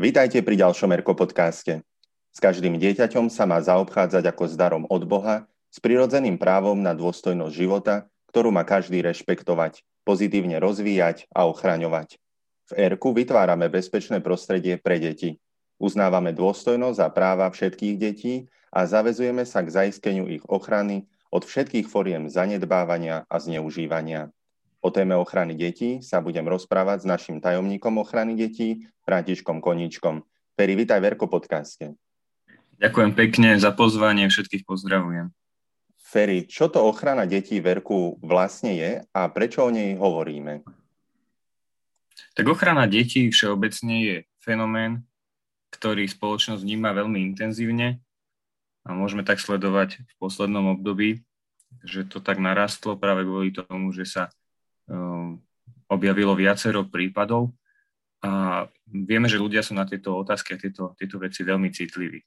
Vítajte pri ďalšom Erko podcaste. S každým dieťaťom sa má zaobchádzať ako s darom od Boha, s prirodzeným právom na dôstojnosť života, ktorú má každý rešpektovať, pozitívne rozvíjať a ochraňovať. V Erku vytvárame bezpečné prostredie pre deti. Uznávame dôstojnosť a práva všetkých detí a zavezujeme sa k zaisteniu ich ochrany od všetkých foriem zanedbávania a zneužívania. O téme ochrany detí sa budem rozprávať s našim tajomníkom ochrany detí, Františkom Koníčkom. Peri, vítaj Verko podcaste. Ďakujem pekne za pozvanie, všetkých pozdravujem. Ferry, čo to ochrana detí Verku vlastne je a prečo o nej hovoríme? Tak ochrana detí všeobecne je fenomén, ktorý spoločnosť vníma veľmi intenzívne a môžeme tak sledovať v poslednom období, že to tak narastlo práve kvôli tomu, že sa objavilo viacero prípadov a vieme, že ľudia sú na tieto otázky a tieto, tieto veci veľmi citliví.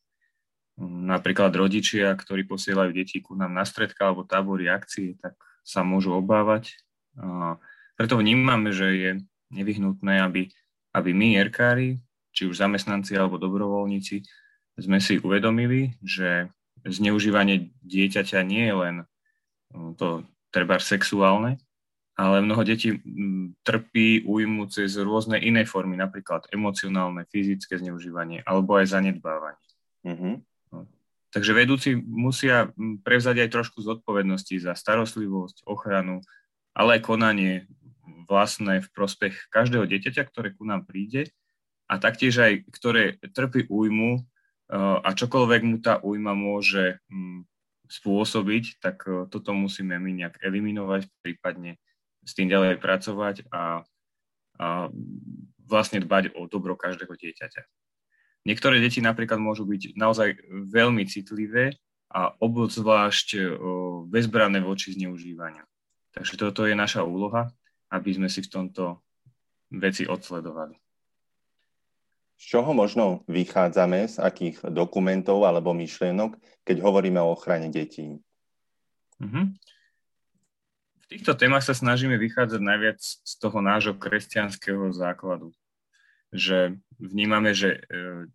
Ehm, napríklad rodičia, ktorí posielajú deti ku nám na stredka alebo tábory akcií, tak sa môžu obávať. A preto vnímame, že je nevyhnutné, aby, aby my, erkári, či už zamestnanci alebo dobrovoľníci, sme si uvedomili, že zneužívanie dieťaťa nie je len ehm, to treba sexuálne, ale mnoho detí trpí újmu cez rôzne iné formy, napríklad emocionálne, fyzické zneužívanie alebo aj zanedbávanie. Mm-hmm. No. Takže vedúci musia prevzať aj trošku zodpovednosti za starostlivosť, ochranu, ale aj konanie vlastné v prospech každého dieťaťa, ktoré ku nám príde a taktiež aj, ktoré trpí újmu e, a čokoľvek mu tá újma môže spôsobiť, tak e, toto musíme my nejak eliminovať, prípadne s tým ďalej pracovať a, a vlastne dbať o dobro každého dieťaťa. Niektoré deti napríklad môžu byť naozaj veľmi citlivé a obzvlášť bezbranné voči zneužívaniu. Takže toto je naša úloha, aby sme si v tomto veci odsledovali. Z čoho možno vychádzame, z akých dokumentov alebo myšlienok, keď hovoríme o ochrane detí? Mm-hmm týchto témach sa snažíme vychádzať najviac z toho nášho kresťanského základu. Že vnímame, že e,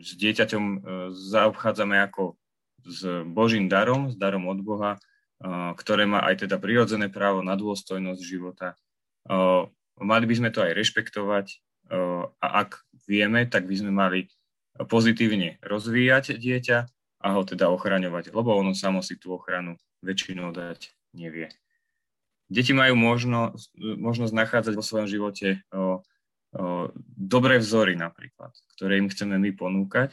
s dieťaťom e, zaobchádzame ako s Božím darom, s darom od Boha, e, ktoré má aj teda prirodzené právo na dôstojnosť života. Mali by sme to aj rešpektovať a ak vieme, tak by sme mali pozitívne rozvíjať dieťa a ho teda ochraňovať, lebo ono samo si tú ochranu väčšinou dať nevie. Deti majú možno, možnosť nachádzať vo svojom živote o, o, dobré vzory napríklad, ktoré im chceme my ponúkať,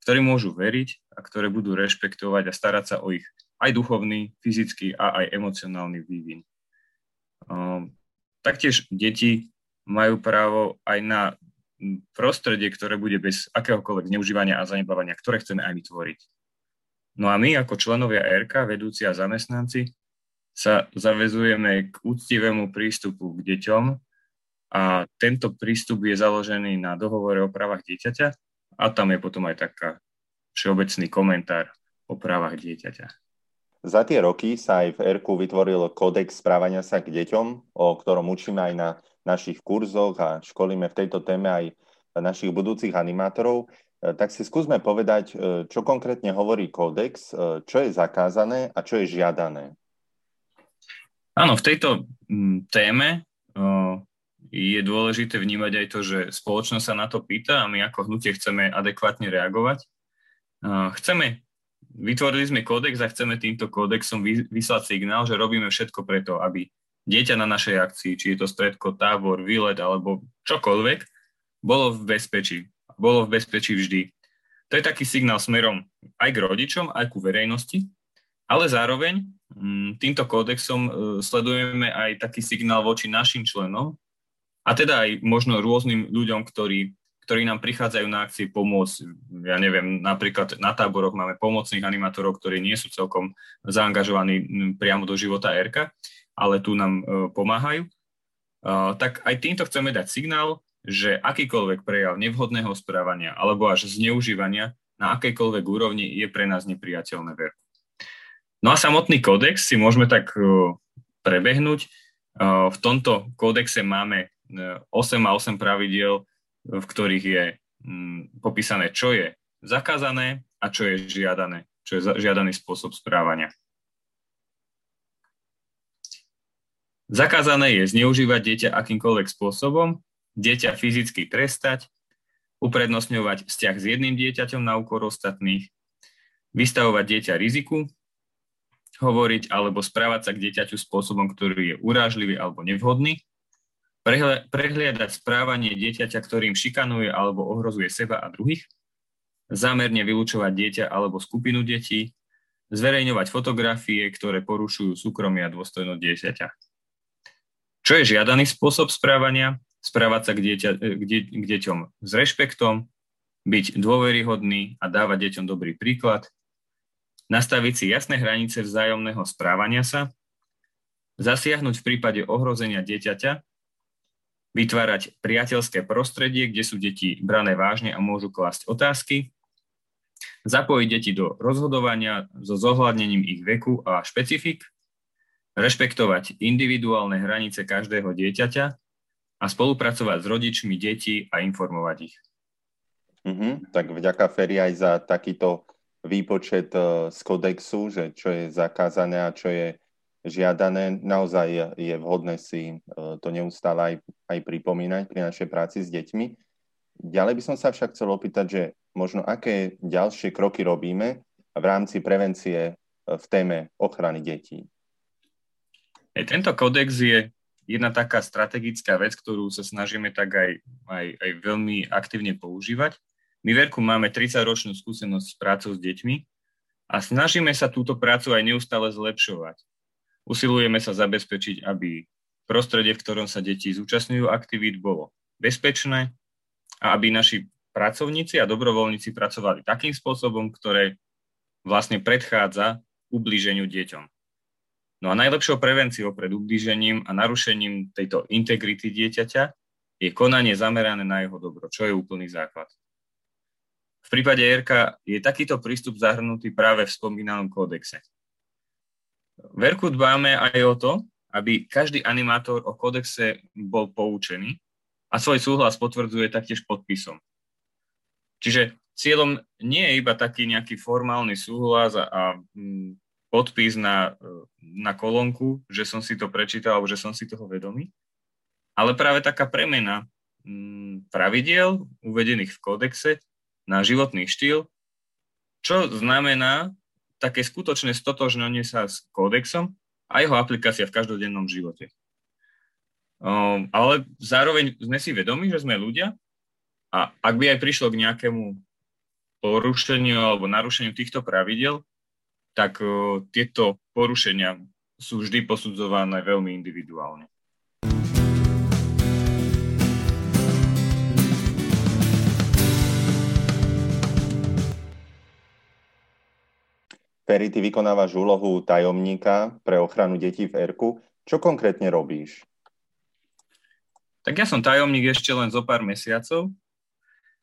ktoré môžu veriť a ktoré budú rešpektovať a starať sa o ich aj duchovný, fyzický a aj emocionálny vývin. O, taktiež deti majú právo aj na prostredie, ktoré bude bez akéhokoľvek zneužívania a zanedbávania, ktoré chceme aj vytvoriť. No a my ako členovia RK, vedúci a zamestnanci, sa zavezujeme k úctivému prístupu k deťom a tento prístup je založený na dohovore o právach dieťaťa a tam je potom aj taká všeobecný komentár o právach dieťaťa. Za tie roky sa aj v ERKU vytvoril kódex správania sa k deťom, o ktorom učíme aj na našich kurzoch a školíme v tejto téme aj našich budúcich animátorov. E, tak si skúsme povedať, e, čo konkrétne hovorí kódex, e, čo je zakázané a čo je žiadané. Áno, v tejto mm, téme je dôležité vnímať aj to, že spoločnosť sa na to pýta a my ako hnutie chceme adekvátne reagovať. Chceme, vytvorili sme kódex a chceme týmto kódexom vyslať signál, že robíme všetko preto, aby dieťa na našej akcii, či je to stredko, tábor, výlet alebo čokoľvek, bolo v bezpečí. Bolo v bezpečí vždy. To je taký signál smerom aj k rodičom, aj ku verejnosti, ale zároveň týmto kódexom e, sledujeme aj taký signál voči našim členom a teda aj možno rôznym ľuďom, ktorí, ktorí nám prichádzajú na akcie pomôcť. Ja neviem, napríklad na táboroch máme pomocných animátorov, ktorí nie sú celkom zaangažovaní priamo do života RK, ale tu nám e, pomáhajú. Tak aj týmto chceme dať signál, že akýkoľvek prejav nevhodného správania alebo až zneužívania na akejkoľvek úrovni je pre nás nepriateľné verku. No a samotný kódex si môžeme tak e, prebehnúť. E, v tomto kódexe máme 8 e, a 8 pravidiel, v ktorých je mm, popísané, čo je zakázané a čo je žiadané, čo je žiadaný spôsob správania. Zakázané je zneužívať dieťa akýmkoľvek spôsobom, dieťa fyzicky trestať, uprednostňovať vzťah s jedným dieťaťom na úkor ostatných, vystavovať dieťa riziku, hovoriť alebo správať sa k dieťaťu spôsobom, ktorý je urážlivý alebo nevhodný, prehliadať správanie dieťaťa, ktorým šikanuje alebo ohrozuje seba a druhých, zámerne vylúčovať dieťa alebo skupinu detí, zverejňovať fotografie, ktoré porušujú súkromie a dôstojnosť dieťaťa. Čo je žiadaný spôsob správania? Správať sa k, dieťa, k, de, k deťom s rešpektom, byť dôveryhodný a dávať deťom dobrý príklad, nastaviť si jasné hranice vzájomného správania sa, zasiahnuť v prípade ohrozenia dieťaťa, vytvárať priateľské prostredie, kde sú deti brané vážne a môžu klásť otázky, zapojiť deti do rozhodovania so zohľadnením ich veku a špecifik, rešpektovať individuálne hranice každého dieťaťa a spolupracovať s rodičmi detí a informovať ich. Mm-hmm. Tak vďaka Feri aj za takýto výpočet uh, z kodexu, že čo je zakázané a čo je žiadané. Naozaj je, vhodné si uh, to neustále aj, aj pripomínať pri našej práci s deťmi. Ďalej by som sa však chcel opýtať, že možno aké ďalšie kroky robíme v rámci prevencie uh, v téme ochrany detí. Tento kodex je jedna taká strategická vec, ktorú sa snažíme tak aj, aj, aj veľmi aktívne používať. My Verku máme 30-ročnú skúsenosť s prácou s deťmi a snažíme sa túto prácu aj neustále zlepšovať. Usilujeme sa zabezpečiť, aby prostredie, v ktorom sa deti zúčastňujú aktivít, bolo bezpečné a aby naši pracovníci a dobrovoľníci pracovali takým spôsobom, ktoré vlastne predchádza ublíženiu deťom. No a najlepšou prevenciou pred ublížením a narušením tejto integrity dieťaťa je konanie zamerané na jeho dobro, čo je úplný základ. V prípade Erka je takýto prístup zahrnutý práve v spomínanom kódexe. V Erku dbáme aj o to, aby každý animátor o kódexe bol poučený a svoj súhlas potvrdzuje taktiež podpisom. Čiže cieľom nie je iba taký nejaký formálny súhlas a, a mm, podpis na, na kolónku, že som si to prečítal alebo že som si toho vedomý, ale práve taká premena mm, pravidiel uvedených v kódexe na životný štýl, čo znamená také skutočné stotožnenie sa s kódexom a jeho aplikácia v každodennom živote. Um, ale zároveň sme si vedomi, že sme ľudia a ak by aj prišlo k nejakému porušeniu alebo narušeniu týchto pravidel, tak uh, tieto porušenia sú vždy posudzované veľmi individuálne. Ferry, ty vykonávaš úlohu tajomníka pre ochranu detí v ERKU. Čo konkrétne robíš? Tak ja som tajomník ešte len zo pár mesiacov,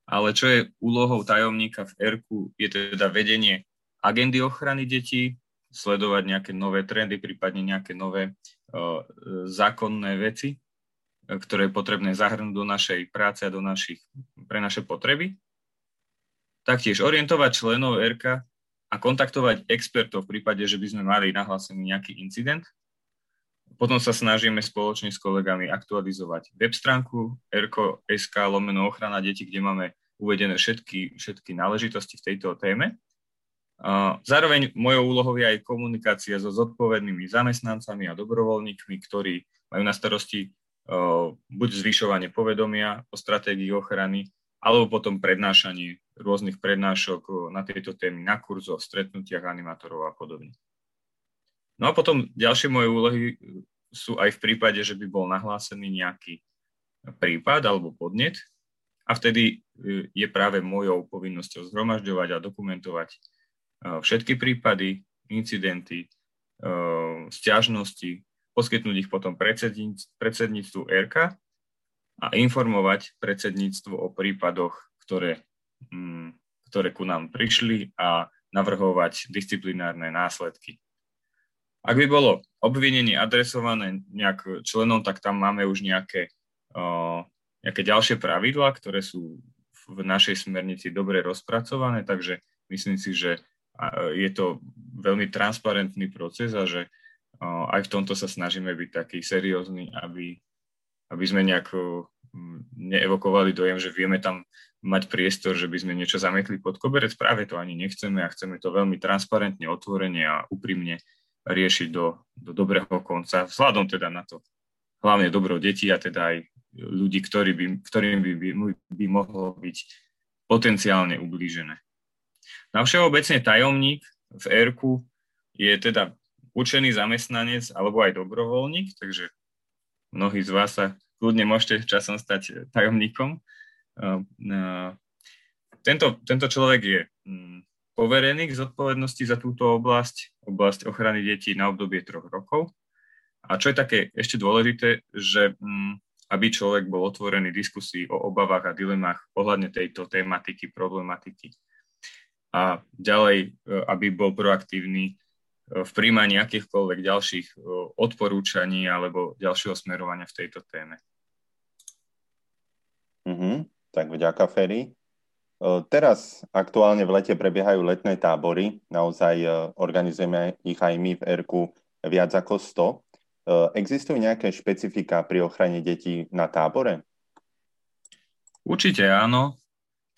ale čo je úlohou tajomníka v ERKU, je teda vedenie agendy ochrany detí, sledovať nejaké nové trendy, prípadne nejaké nové uh, zákonné veci, ktoré je potrebné zahrnúť do našej práce a do našich, pre naše potreby. Taktiež orientovať členov RK a kontaktovať expertov v prípade, že by sme mali nahlásený nejaký incident. Potom sa snažíme spoločne s kolegami aktualizovať web stránku RKO.sk lomeno ochrana detí, kde máme uvedené všetky, všetky náležitosti v tejto téme. Zároveň mojou úlohou je aj komunikácia so zodpovednými zamestnancami a dobrovoľníkmi, ktorí majú na starosti buď zvyšovanie povedomia o stratégii ochrany, alebo potom prednášanie rôznych prednášok na tieto témy na kurzoch, stretnutiach animátorov a podobne. No a potom ďalšie moje úlohy sú aj v prípade, že by bol nahlásený nejaký prípad alebo podnet a vtedy e, je práve mojou povinnosťou zhromažďovať a dokumentovať všetky prípady, incidenty, stiažnosti, poskytnúť ich potom predsedníctvu RK a informovať predsedníctvo o prípadoch, ktoré, ktoré ku nám prišli a navrhovať disciplinárne následky. Ak by bolo obvinenie adresované nejak členom, tak tam máme už nejaké, nejaké ďalšie pravidlá, ktoré sú v v našej smernici dobre rozpracované, takže myslím si, že je to veľmi transparentný proces a že aj v tomto sa snažíme byť taký seriózny, aby, aby sme nejak neevokovali dojem, že vieme tam mať priestor, že by sme niečo zametli pod koberec. Práve to ani nechceme a chceme to veľmi transparentne, otvorene a úprimne riešiť do, do dobrého konca, vzhľadom teda na to hlavne dobro detí a teda aj ľudí, ktorí by, ktorým by, by, by mohlo byť potenciálne ublížené. Na všeobecne tajomník v ERKU je teda učený zamestnanec alebo aj dobrovoľník, takže mnohí z vás sa kľudne môžete časom stať tajomníkom. Tento, tento človek je mm, poverený k zodpovednosti za túto oblasť, oblasť ochrany detí na obdobie troch rokov. A čo je také ešte dôležité, že mm, aby človek bol otvorený diskusii o obavách a dilemách ohľadne tejto tematiky, problematiky. A ďalej, aby bol proaktívny v príjmaní akýchkoľvek ďalších e, odporúčaní alebo ďalšieho smerovania v tejto téme. Mm-hmm. Tak vďaka, Ferry. Teraz aktuálne v lete prebiehajú letné tábory. Naozaj organizujeme ich aj my v ERKU viac ako 100. Eh, existujú nejaké špecifika pri ochrane detí na tábore? Určite áno.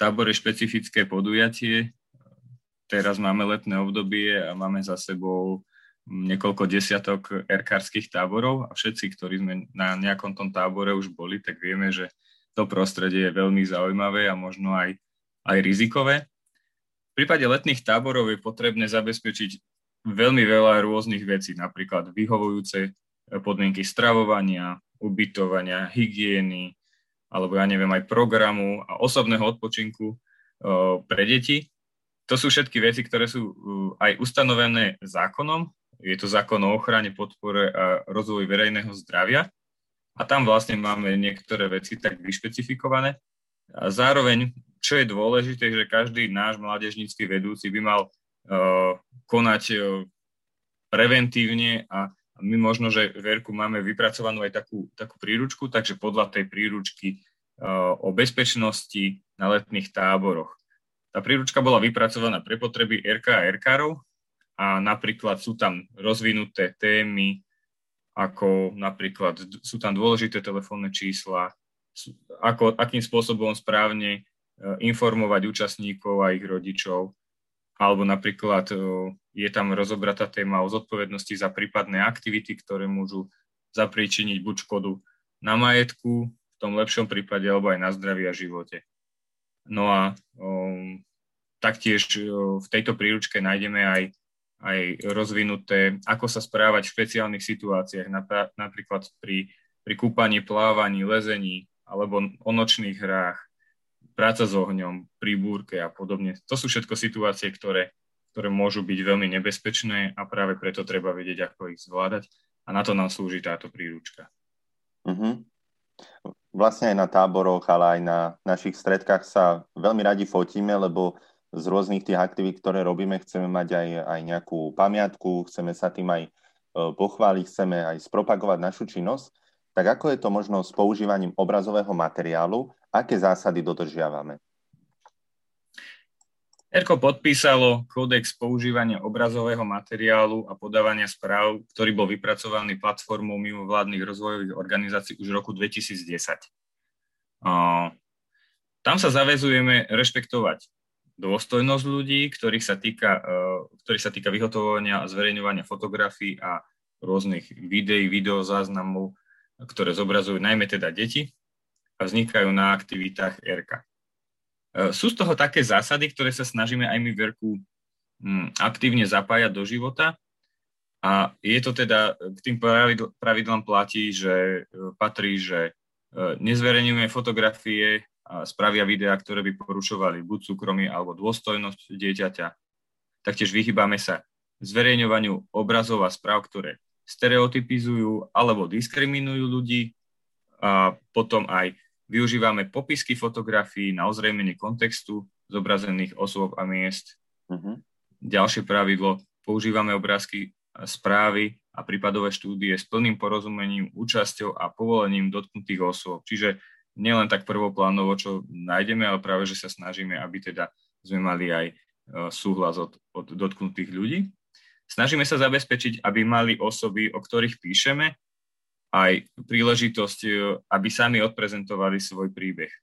Tábor je špecifické podujatie. Teraz máme letné obdobie a máme za sebou niekoľko desiatok erkárskych táborov a všetci, ktorí sme na nejakom tom tábore už boli, tak vieme, že to prostredie je veľmi zaujímavé a možno aj, aj rizikové. V prípade letných táborov je potrebné zabezpečiť veľmi veľa rôznych vecí, napríklad vyhovujúce podmienky stravovania, ubytovania, hygieny, alebo ja neviem, aj programu a osobného odpočinku pre deti. To sú všetky veci, ktoré sú aj ustanovené zákonom. Je to zákon o ochrane, podpore a rozvoji verejného zdravia. A tam vlastne máme niektoré veci tak vyšpecifikované. A zároveň, čo je dôležité, že každý náš mládežnícky vedúci by mal uh, konať uh, preventívne a my možno, že Verku máme vypracovanú aj takú, takú príručku, takže podľa tej príručky uh, o bezpečnosti na letných táboroch. Tá príručka bola vypracovaná pre potreby RK a RKárov a napríklad sú tam rozvinuté témy, ako napríklad sú tam dôležité telefónne čísla, ako, akým spôsobom správne uh, informovať účastníkov a ich rodičov, alebo napríklad je tam rozobratá téma o zodpovednosti za prípadné aktivity, ktoré môžu zapríčiniť buď škodu na majetku, v tom lepšom prípade, alebo aj na zdraví a živote. No a um, taktiež um, v tejto príručke nájdeme aj, aj rozvinuté, ako sa správať v špeciálnych situáciách, napríklad pri, pri kúpaní, plávaní, lezení alebo o nočných hrách, práca s ohňom, pri búrke a podobne. To sú všetko situácie, ktoré, ktoré môžu byť veľmi nebezpečné a práve preto treba vedieť, ako ich zvládať a na to nám slúži táto príručka. Uh-huh. Vlastne aj na táboroch, ale aj na našich stredkách sa veľmi radi fotíme, lebo z rôznych tých aktivít, ktoré robíme, chceme mať aj, aj nejakú pamiatku, chceme sa tým aj e, pochváliť, chceme aj spropagovať našu činnosť. Tak ako je to možno s používaním obrazového materiálu aké zásady dodržiavame? ERKO podpísalo kódex používania obrazového materiálu a podávania správ, ktorý bol vypracovaný platformou mimovládnych rozvojových organizácií už v roku 2010. Tam sa zavezujeme rešpektovať dôstojnosť ľudí, ktorých sa týka, e, ktorých sa týka vyhotovovania a zverejňovania fotografií a rôznych videí, videozáznamov, ktoré zobrazujú najmä teda deti a vznikajú na aktivitách RK. E, sú z toho také zásady, ktoré sa snažíme aj my v RK mm, aktívne zapájať do života a je to teda, k tým pravidlám platí, že e, patrí, že e, nezverejňujeme fotografie a spravia videá, ktoré by porušovali buď súkromie alebo dôstojnosť dieťaťa. Taktiež vyhýbame sa zverejňovaniu obrazov a správ, ktoré stereotypizujú alebo diskriminujú ľudí a potom aj Využívame popisky fotografií na ozrejmenie kontextu zobrazených osôb a miest. Uh-huh. Ďalšie pravidlo, používame obrázky správy a prípadové štúdie s plným porozumením, účasťou a povolením dotknutých osôb. Čiže nielen tak prvoplánovo, čo nájdeme, ale práve, že sa snažíme, aby teda sme mali aj súhlas od, od dotknutých ľudí. Snažíme sa zabezpečiť, aby mali osoby, o ktorých píšeme, aj príležitosť, aby sami odprezentovali svoj príbeh.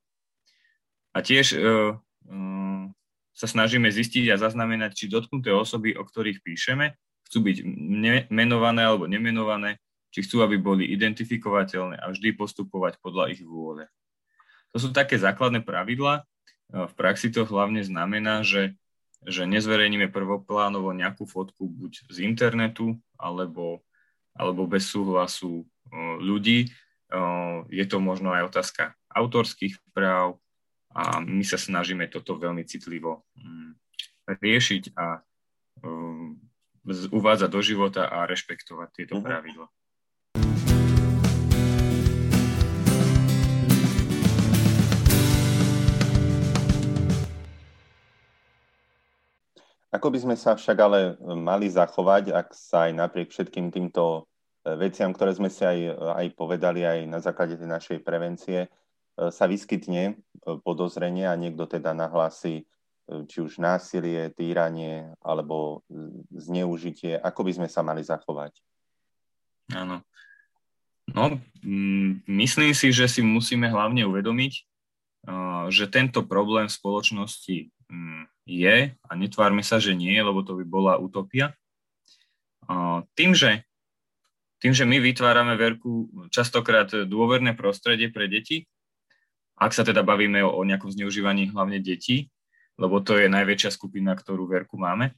A tiež uh, uh, sa snažíme zistiť a zaznamenať, či dotknuté osoby, o ktorých píšeme, chcú byť menované alebo nemenované, či chcú, aby boli identifikovateľné a vždy postupovať podľa ich vôle. To sú také základné pravidla. V praxi to hlavne znamená, že že nezverejníme prvoplánovo nejakú fotku buď z internetu, alebo, alebo bez súhlasu ľudí. Je to možno aj otázka autorských práv a my sa snažíme toto veľmi citlivo mm, riešiť a uvádzať do života a rešpektovať tieto mhm. pravidla. Ako by sme sa však ale mali zachovať, ak sa aj napriek všetkým týmto veciam, ktoré sme si aj, e, aj povedali aj na základe tej našej prevencie, sa vyskytne podozrenie a niekto teda nahlási či už násilie, týranie alebo zneužitie, ako by sme sa mali zachovať? Áno. No, myslím si, že si musíme hlavne uvedomiť, že tento problém v spoločnosti je a netvárme sa, že nie, lebo to by bola utopia. Tým, že, tým, že my vytvárame verku častokrát dôverné prostredie pre deti, ak sa teda bavíme o, o nejakom zneužívaní hlavne detí, lebo to je najväčšia skupina, ktorú verku máme,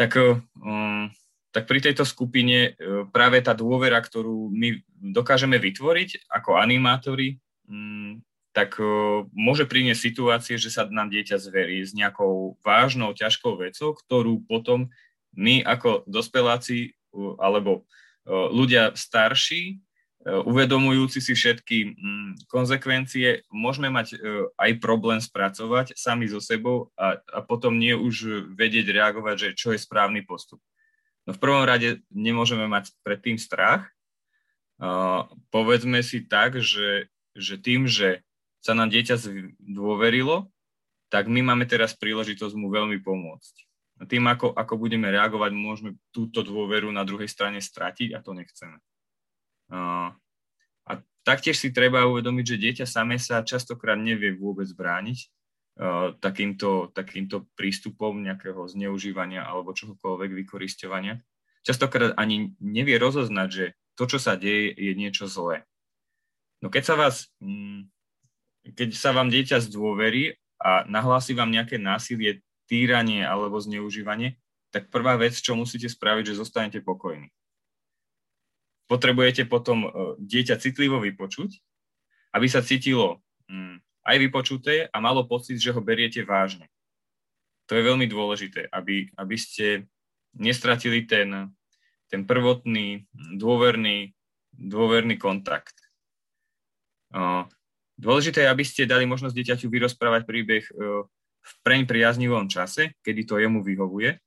tak, um, tak pri tejto skupine uh, práve tá dôvera, ktorú my dokážeme vytvoriť ako animátori, um, tak uh, môže priniesť situácie, že sa nám dieťa zverí s nejakou vážnou, ťažkou vecou, ktorú potom my ako dospeláci alebo uh, ľudia starší, uvedomujúci si všetky um, konsekvencie, môžeme mať aj problém spracovať sami so sebou a, a potom nie už vedieť reagovať, že čo je správny postup. No v prvom rade nemôžeme mať predtým strach. Povedzme si tak, že, že tým, že sa nám dieťa dôverilo, tak my máme teraz príležitosť mu veľmi pomôcť. Tým, ako, ako budeme reagovať, môžeme túto dôveru na druhej strane stratiť a to nechceme. A, taktiež si treba uvedomiť, že dieťa samé sa častokrát nevie vôbec brániť takýmto, takýmto prístupom nejakého zneužívania alebo čohokoľvek vykoristovania. Častokrát ani nevie rozoznať, že to, čo sa deje, je niečo zlé. No keď sa vás mm, keď sa vám dieťa zdôverí a nahlási vám nejaké násilie, týranie alebo zneužívanie, tak prvá vec, čo musíte spraviť, že zostanete pokojní. Potrebujete potom e, dieťa citlivo vypočuť, aby sa cítilo mm, aj vypočuté a malo pocit, že ho beriete vážne. To je veľmi dôležité, aby, aby ste nestratili ten, ten prvotný, dôverný, dôverný kontakt. Dôležité je, aby ste dali možnosť dieťaťu vyrozprávať príbeh e, v preň priaznivom čase, kedy to jemu vyhovuje.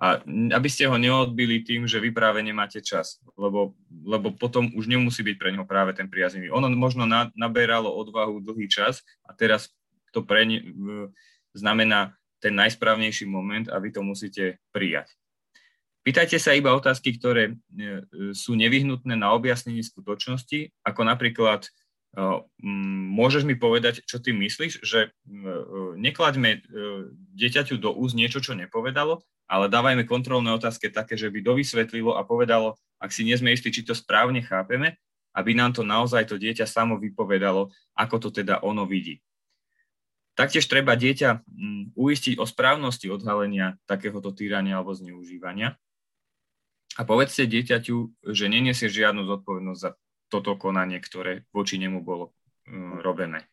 A aby ste ho neodbili tým, že vy práve nemáte čas, lebo, lebo potom už nemusí byť pre neho práve ten priaznivý. Ono možno na, naberalo odvahu dlhý čas a teraz to pre ne, znamená ten najsprávnejší moment a vy to musíte prijať. Pýtajte sa iba otázky, ktoré e, sú nevyhnutné na objasnenie skutočnosti, ako napríklad Môžeš mi povedať, čo ty myslíš, že e, neklaďme e, dieťaťu do úst niečo, čo nepovedalo, ale dávajme kontrolné otázky také, že by dovysvetlilo a povedalo, ak si nie sme istí, či to správne chápeme, aby nám to naozaj to dieťa samo vypovedalo, ako to teda ono vidí. Taktiež treba dieťa uistiť o správnosti odhalenia takéhoto týrania alebo zneužívania. A povedzte dieťaťu, že neniesie žiadnu zodpovednosť za toto konanie, ktoré voči nemu bolo um, robené.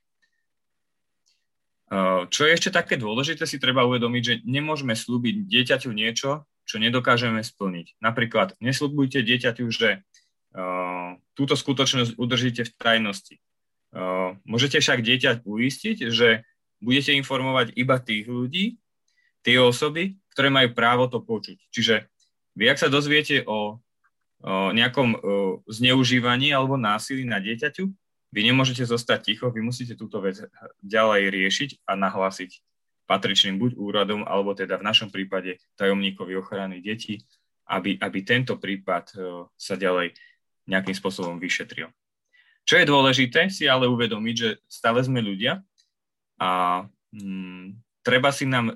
Uh, čo je ešte také dôležité, si treba uvedomiť, že nemôžeme slúbiť dieťaťu niečo, čo nedokážeme splniť. Napríklad, neslúbujte dieťaťu, že uh, túto skutočnosť udržíte v tajnosti. Uh, môžete však dieťa uistiť, že budete informovať iba tých ľudí, tie osoby, ktoré majú právo to počuť. Čiže vy, ak sa dozviete o nejakom zneužívaní alebo násilí na dieťaťu, Vy nemôžete zostať ticho, vy musíte túto vec ďalej riešiť a nahlásiť patričným buď úradom, alebo teda v našom prípade tajomníkovi ochrany detí, aby, aby tento prípad sa ďalej nejakým spôsobom vyšetril. Čo je dôležité si ale uvedomiť, že stále sme ľudia a mm, treba si nám e,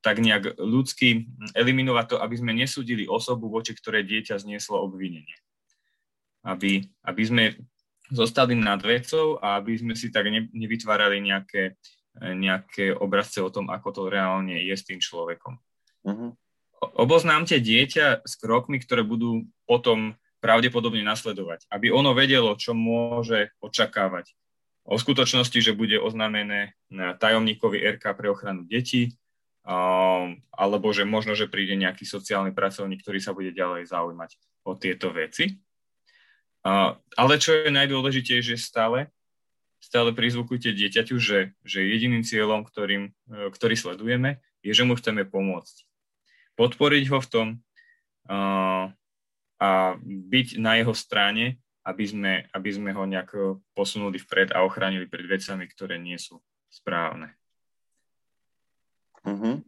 tak nejak ľudsky eliminovať to, aby sme nesúdili osobu, voči ktoré dieťa znieslo obvinenie. Aby, aby sme zostali nad vecou a aby sme si tak ne, nevytvárali nejaké, nejaké obrazce o tom, ako to reálne je s tým človekom. Uh-huh. Oboznámte dieťa s krokmi, ktoré budú potom pravdepodobne nasledovať, aby ono vedelo, čo môže očakávať. O skutočnosti, že bude oznámené na tajomníkovi RK pre ochranu detí, alebo že možno, že príde nejaký sociálny pracovník, ktorý sa bude ďalej zaujímať o tieto veci. Ale čo je najdôležitejšie stále, stále prizvukujte dieťaťu, že, že jediným cieľom, ktorým, e, ktorý sledujeme, je, že mu chceme pomôcť. Podporiť ho v tom, a byť na jeho strane, aby sme, aby sme ho nejak posunuli vpred a ochránili pred vecami, ktoré nie sú správne. Uh-huh.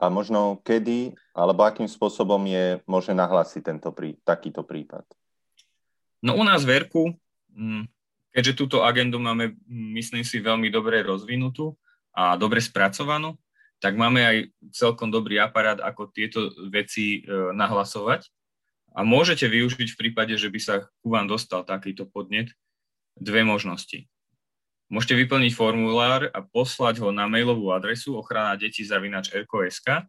A možno kedy alebo akým spôsobom je môže nahlásiť tento prí, takýto prípad? No u nás Verku, mm, keďže túto agendu máme, myslím si, veľmi dobre rozvinutú a dobre spracovanú, tak máme aj celkom dobrý aparát, ako tieto veci e, nahlasovať. A môžete využiť v prípade, že by sa ku vám dostal takýto podnet dve možnosti. Môžete vyplniť formulár a poslať ho na mailovú adresu ochrana detí zavinač RKSK.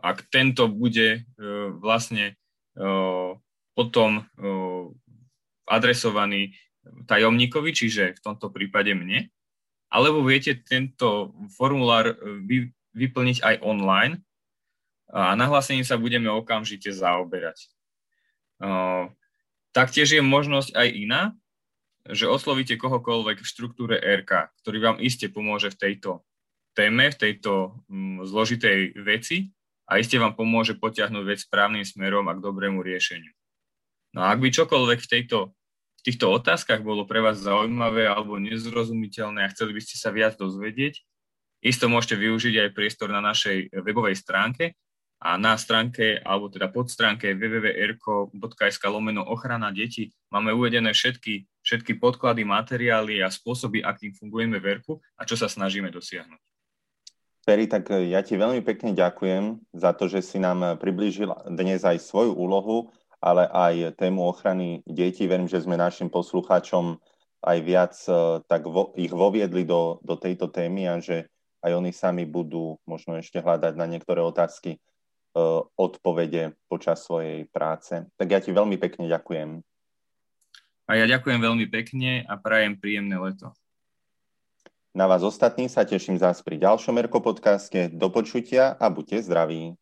Ak tento bude e, vlastne e, potom e, adresovaný tajomníkovi, čiže v tomto prípade mne, alebo viete tento formulár vyplniť aj online a nahlásením sa budeme okamžite zaoberať. Taktiež je možnosť aj iná, že oslovíte kohokoľvek v štruktúre RK, ktorý vám iste pomôže v tejto téme, v tejto mm, zložitej veci a iste vám pomôže potiahnuť vec správnym smerom a k dobrému riešeniu. No a ak by čokoľvek v, tejto, v týchto otázkach bolo pre vás zaujímavé alebo nezrozumiteľné a chceli by ste sa viac dozvedieť, isto môžete využiť aj priestor na našej webovej stránke, a na stránke, alebo teda pod stránke www.erko.sk lomeno ochrana detí máme uvedené všetky, všetky podklady, materiály a spôsoby, akým fungujeme v ERKu a čo sa snažíme dosiahnuť. Peri, tak ja ti veľmi pekne ďakujem za to, že si nám priblížil dnes aj svoju úlohu, ale aj tému ochrany detí. Verím, že sme našim poslucháčom aj viac eh, tak vo, ich voviedli do, do tejto témy a že aj oni sami budú možno ešte hľadať na niektoré otázky E, odpovede počas svojej práce. Tak ja ti veľmi pekne ďakujem. A ja ďakujem veľmi pekne a prajem príjemné leto. Na vás ostatní sa teším zás pri ďalšom Erko podcaste. Do počutia a buďte zdraví.